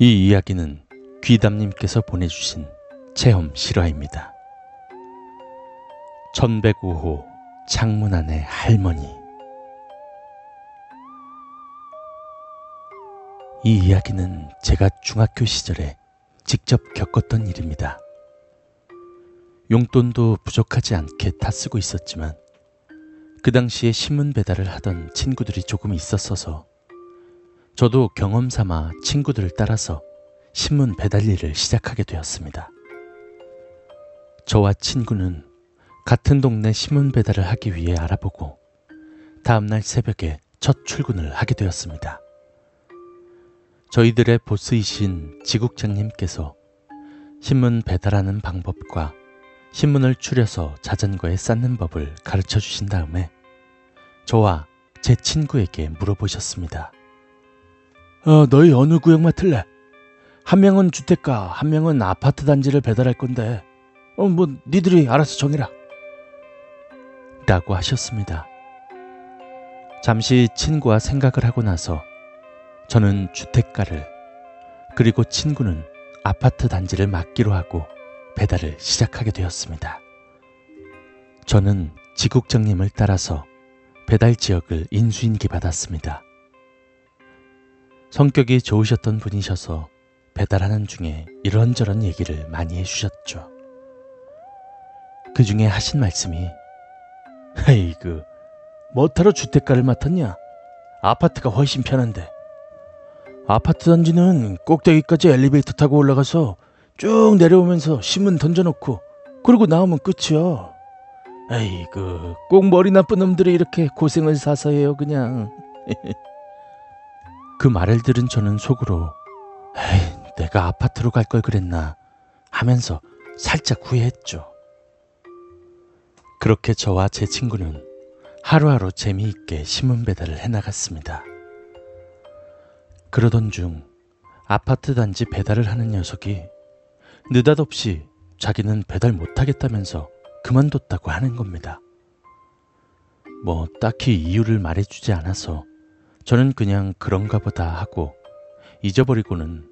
이 이야기는 귀담님께서 보내주신 체험 실화입니다. 1105호 창문 안의 할머니 이 이야기는 제가 중학교 시절에 직접 겪었던 일입니다. 용돈도 부족하지 않게 다 쓰고 있었지만 그 당시에 신문 배달을 하던 친구들이 조금 있었어서 저도 경험 삼아 친구들을 따라서 신문 배달 일을 시작하게 되었습니다. 저와 친구는 같은 동네 신문 배달을 하기 위해 알아보고 다음날 새벽에 첫 출근을 하게 되었습니다. 저희들의 보스이신 지국장님께서 신문 배달하는 방법과 신문을 추려서 자전거에 쌓는 법을 가르쳐 주신 다음에 저와 제 친구에게 물어보셨습니다. 어, 너희 어느 구역 맡을래? 한 명은 주택가, 한 명은 아파트 단지를 배달할 건데, 어, 뭐, 니들이 알아서 정해라. 라고 하셨습니다. 잠시 친구와 생각을 하고 나서 저는 주택가를, 그리고 친구는 아파트 단지를 맡기로 하고 배달을 시작하게 되었습니다. 저는 지국장님을 따라서 배달 지역을 인수인계 받았습니다. 성격이 좋으셨던 분이셔서 배달하는 중에 이런저런 얘기를 많이 해주셨죠. 그 중에 하신 말씀이 에이그 뭐하러 주택가를 맡았냐? 아파트가 훨씬 편한데. 아파트 단지는 꼭대기까지 엘리베이터 타고 올라가서 쭉 내려오면서 신문 던져놓고 그러고 나오면 끝이야. 에이그 꼭 머리 나쁜 놈들이 이렇게 고생을 사서 해요 그냥. 그 말을 들은 저는 속으로 에이 내가 아파트로 갈 걸 그랬나 하면서 살짝 후회했죠. 그렇게 저와 제 친구는 하루하루 재미있게 신문 배달을 해나갔습니다. 그러던 중 아파트 단지 배달을 하는 녀석이 느닷없이 자기는 배달 못하겠다면서 그만뒀다고 하는 겁니다. 뭐 딱히 이유를 말해주지 않아서 저는 그냥 그런가 보다 하고 잊어버리고는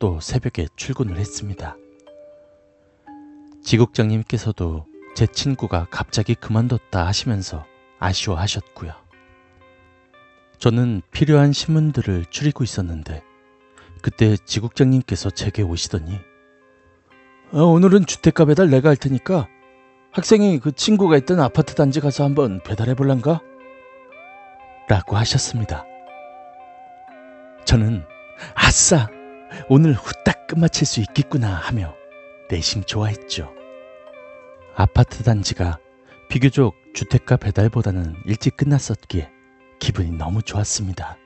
또 새벽에 출근을 했습니다. 지국장님께서도 제 친구가 갑자기 그만뒀다 하시면서 아쉬워하셨고요. 저는 필요한 신문들을 추리고 있었는데 그때 지국장님께서 제게 오시더니 어, 오늘은 주택가 배달 내가 할 테니까 학생이 그 친구가 있던 아파트 단지 가서 한번 배달해 볼란가? 라고 하셨습니다. 저는 아싸! 오늘 후딱 끝마칠 수 있겠구나 하며 내심 좋아했죠. 아파트 단지가 비교적 주택가 배달보다는 일찍 끝났었기에 기분이 너무 좋았습니다.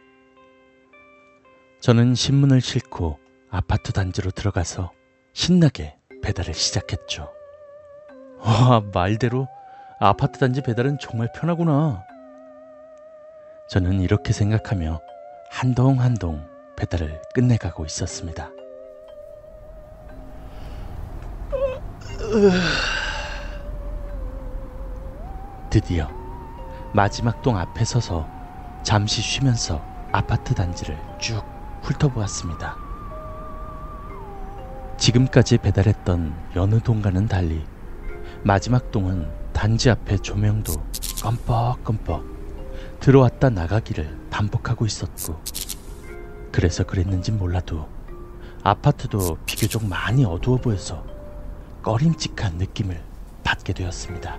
저는 신문을 싣고 아파트 단지로 들어가서 신나게 배달을 시작했죠. 와, 말대로 아파트 단지 배달은 정말 편하구나. 저는 이렇게 생각하며 한동 한동 배달을 끝내가고 있었습니다. 드디어 마지막 동 앞에 서서 잠시 쉬면서 아파트 단지를 쭉 훑어보았습니다. 지금까지 배달했던 여느 동과는 달리 마지막 동은 단지 앞에 조명도 껌뻑껌뻑 들어왔다 나가기를 반복하고 있었고 그래서 그랬는지 몰라도 아파트도 비교적 많이 어두워 보여서 꺼림칙한 느낌을 받게 되었습니다.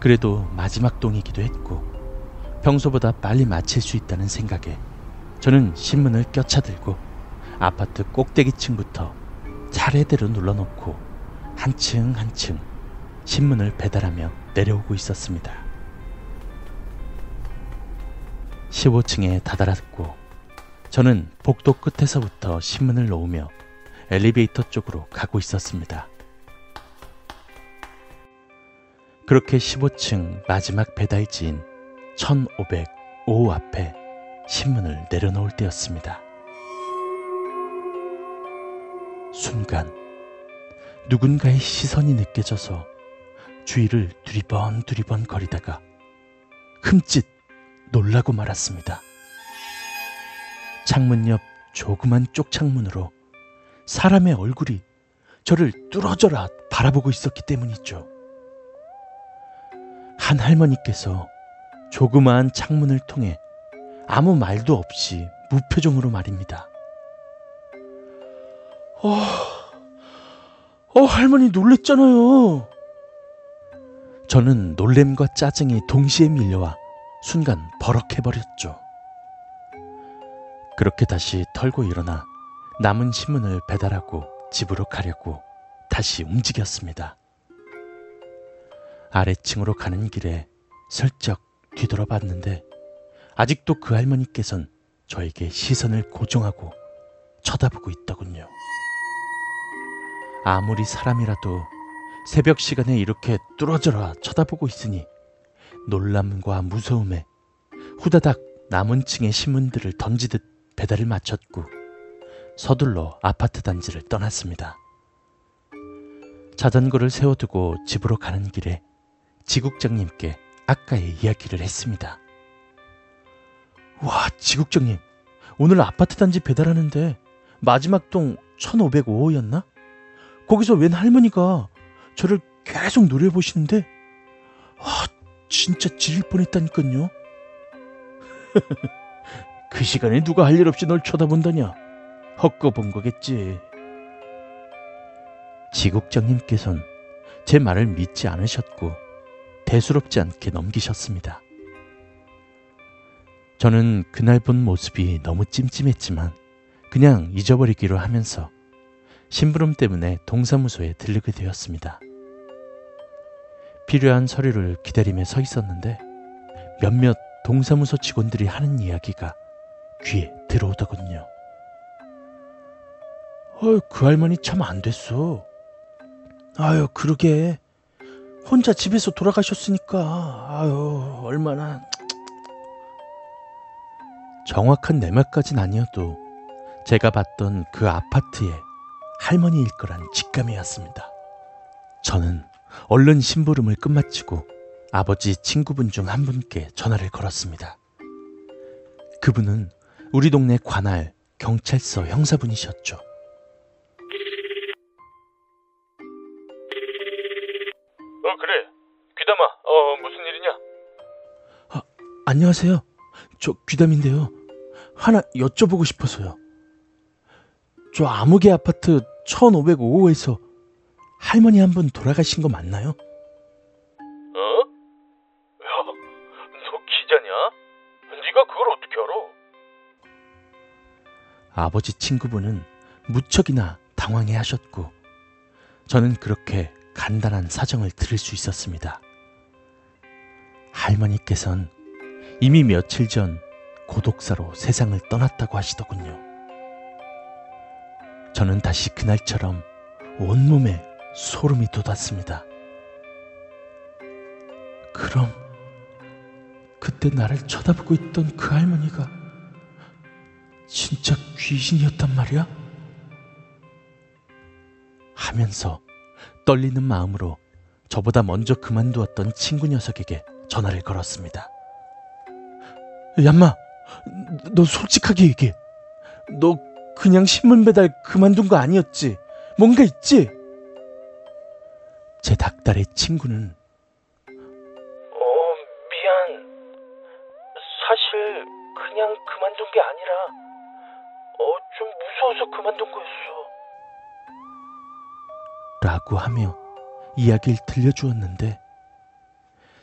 그래도 마지막 동이기도 했고 평소보다 빨리 마칠 수 있다는 생각에 저는 신문을 껴차들고 아파트 꼭대기층부터 차례대로 눌러놓고 한층 한층 신문을 배달하며 내려오고 있었습니다. 15층에 다다랐고 저는 복도 끝에서부터 신문을 놓으며 엘리베이터 쪽으로 가고 있었습니다. 그렇게 15층 마지막 배달지인 1505 앞에 신문을 내려놓을 때였습니다. 순간 누군가의 시선이 느껴져서 주위를 두리번 두리번 거리다가 흠칫 놀라고 말았습니다. 창문 옆 조그만 쪽창문으로 사람의 얼굴이 저를 뚫어져라 바라보고 있었기 때문이죠. 한 할머니께서 조그마한 창문을 통해 아무 말도 없이 무표정으로 말입니다. 어, 어, 할머니 놀랬잖아요. 저는 놀램과 짜증이 동시에 밀려와 순간 버럭해버렸죠. 그렇게 다시 털고 일어나 남은 신문을 배달하고 집으로 가려고 다시 움직였습니다. 아래층으로 가는 길에 슬쩍 뒤돌아봤는데 아직도 그 할머니께선 저에게 시선을 고정하고 쳐다보고 있더군요. 아무리 사람이라도 새벽 시간에 이렇게 뚫어져라 쳐다보고 있으니 놀람과 무서움에 후다닥 남은 층의 신문들을 던지듯 배달을 마쳤고 서둘러 아파트 단지를 떠났습니다. 자전거를 세워두고 집으로 가는 길에 지국장님께 아까의 이야기를 했습니다. 와, 지국장님. 오늘 아파트 단지 배달하는데 마지막 동 1505호였나? 거기서 웬 할머니가 저를 계속 노려보시는데 아, 진짜 지릴 뻔했다니까요. 그 시간에 누가 할 일 없이 널 쳐다본다냐? 헛거본 거겠지. 지국장님께선 제 말을 믿지 않으셨고 대수롭지 않게 넘기셨습니다. 저는 그날 본 모습이 너무 찜찜했지만 그냥 잊어버리기로 하면서 심부름 때문에 동사무소에 들르게 되었습니다. 필요한 서류를 기다리며 서 있었는데 몇몇 동사무소 직원들이 하는 이야기가 귀에 들어오더군요. 어, 그 할머니 참 안 됐어. 아유, 그러게. 혼자 집에서 돌아가셨으니까, 아유, 얼마나. 정확한 내 말까진 아니어도 제가 봤던 그 아파트의 할머니일 거란 직감이 왔습니다. 저는 얼른 심부름을 끝마치고 아버지 친구분 중 한 분께 전화를 걸었습니다. 그분은 우리 동네 관할 경찰서 형사분이셨죠. 어 그래 귀담아 어 무슨 일이냐 아, 안녕하세요. 저 귀담인데요. 하나 여쭤보고 싶어서요. 저 아무개 아파트 1505호에서 할머니 한 분 돌아가신 거 맞나요? 어? 야 너 기자냐? 네가 그걸 어떻게 알아? 아버지 친구분은 무척이나 당황해 하셨고, 저는 그렇게 간단한 사정을 들을 수 있었습니다. 할머니께선 이미 며칠 전 고독사로 세상을 떠났다고 하시더군요. 저는 다시 그날처럼 온몸에 소름이 돋았습니다. 그럼 그때 나를 쳐다보고 있던 그 할머니가 진짜 귀신이었단 말이야? 하면서 떨리는 마음으로 저보다 먼저 그만두었던 친구 녀석에게 전화를 걸었습니다. 얌마, 너 솔직하게 얘기해. 너 그냥 신문 배달 그만둔 거 아니었지? 뭔가 있지? 제 닭달의 친구는? 어 미안. 사실 그냥 그만둔 게 아니라 어 좀 무서워서 그만둔 거였어. 라고 하며 이야기를 들려주었는데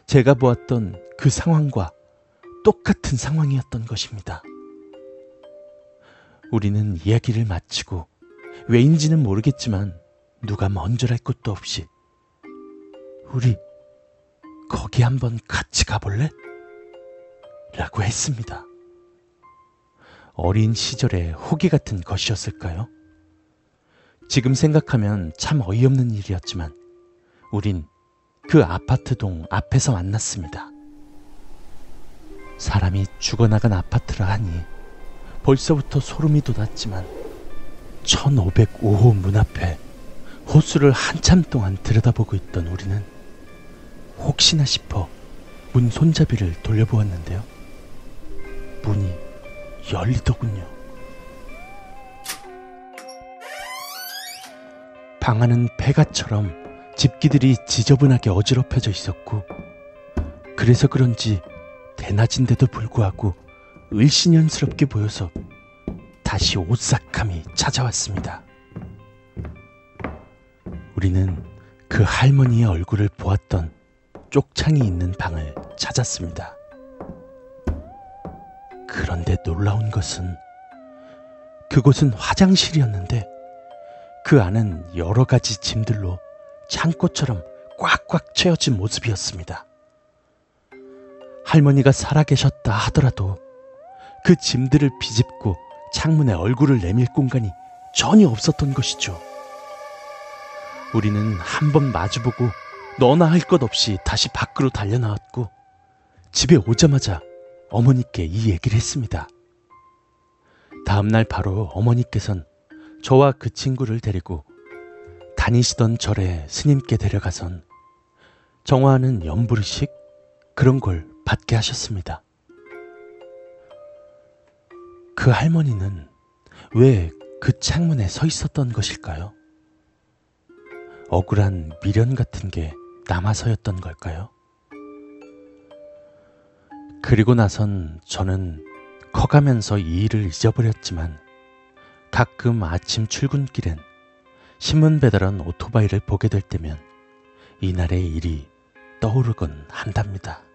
제가 보았던 그 상황과 똑같은 상황이었던 것입니다. 우리는 이야기를 마치고 왜인지는 모르겠지만 누가 먼저랄 것도 없이 우리 거기 한번 같이 가볼래? 라고 했습니다. 어린 시절의 호기 같은 것이었을까요? 지금 생각하면 참 어이없는 일이었지만 우린 그 아파트 동 앞에서 만났습니다. 사람이 죽어나간 아파트라 하니 벌써부터 소름이 돋았지만 1505호 문 앞에 호수를 한참 동안 들여다보고 있던 우리는 혹시나 싶어 문 손잡이를 돌려보았는데요. 문이 열리더군요. 방 안은 폐가처럼 집기들이 지저분하게 어지럽혀져 있었고, 그래서 그런지 대낮인데도 불구하고 을신연스럽게 보여서 다시 오싹함이 찾아왔습니다. 우리는 그 할머니의 얼굴을 보았던 쪽창이 있는 방을 찾았습니다. 그런데 놀라운 것은 그곳은 화장실이었는데 그 안은 여러 가지 짐들로 창고처럼 꽉꽉 채워진 모습이었습니다. 할머니가 살아계셨다 하더라도 그 짐들을 비집고 창문에 얼굴을 내밀 공간이 전혀 없었던 것이죠. 우리는 한 번 마주보고 너나 할 것 없이 다시 밖으로 달려나왔고 집에 오자마자 어머니께 이 얘기를 했습니다. 다음날 바로 어머니께선 저와 그 친구를 데리고 다니시던 절에 스님께 데려가선 정화하는 연부르식 그런 걸 받게 하셨습니다. 그 할머니는 왜 그 창문에 서 있었던 것일까요? 억울한 미련 같은 게 남아서였던 걸까요? 그리고 나선 저는 커가면서 이 일을 잊어버렸지만 가끔 아침 출근길엔 신문 배달원 오토바이를 보게 될 때면 이날의 일이 떠오르곤 한답니다.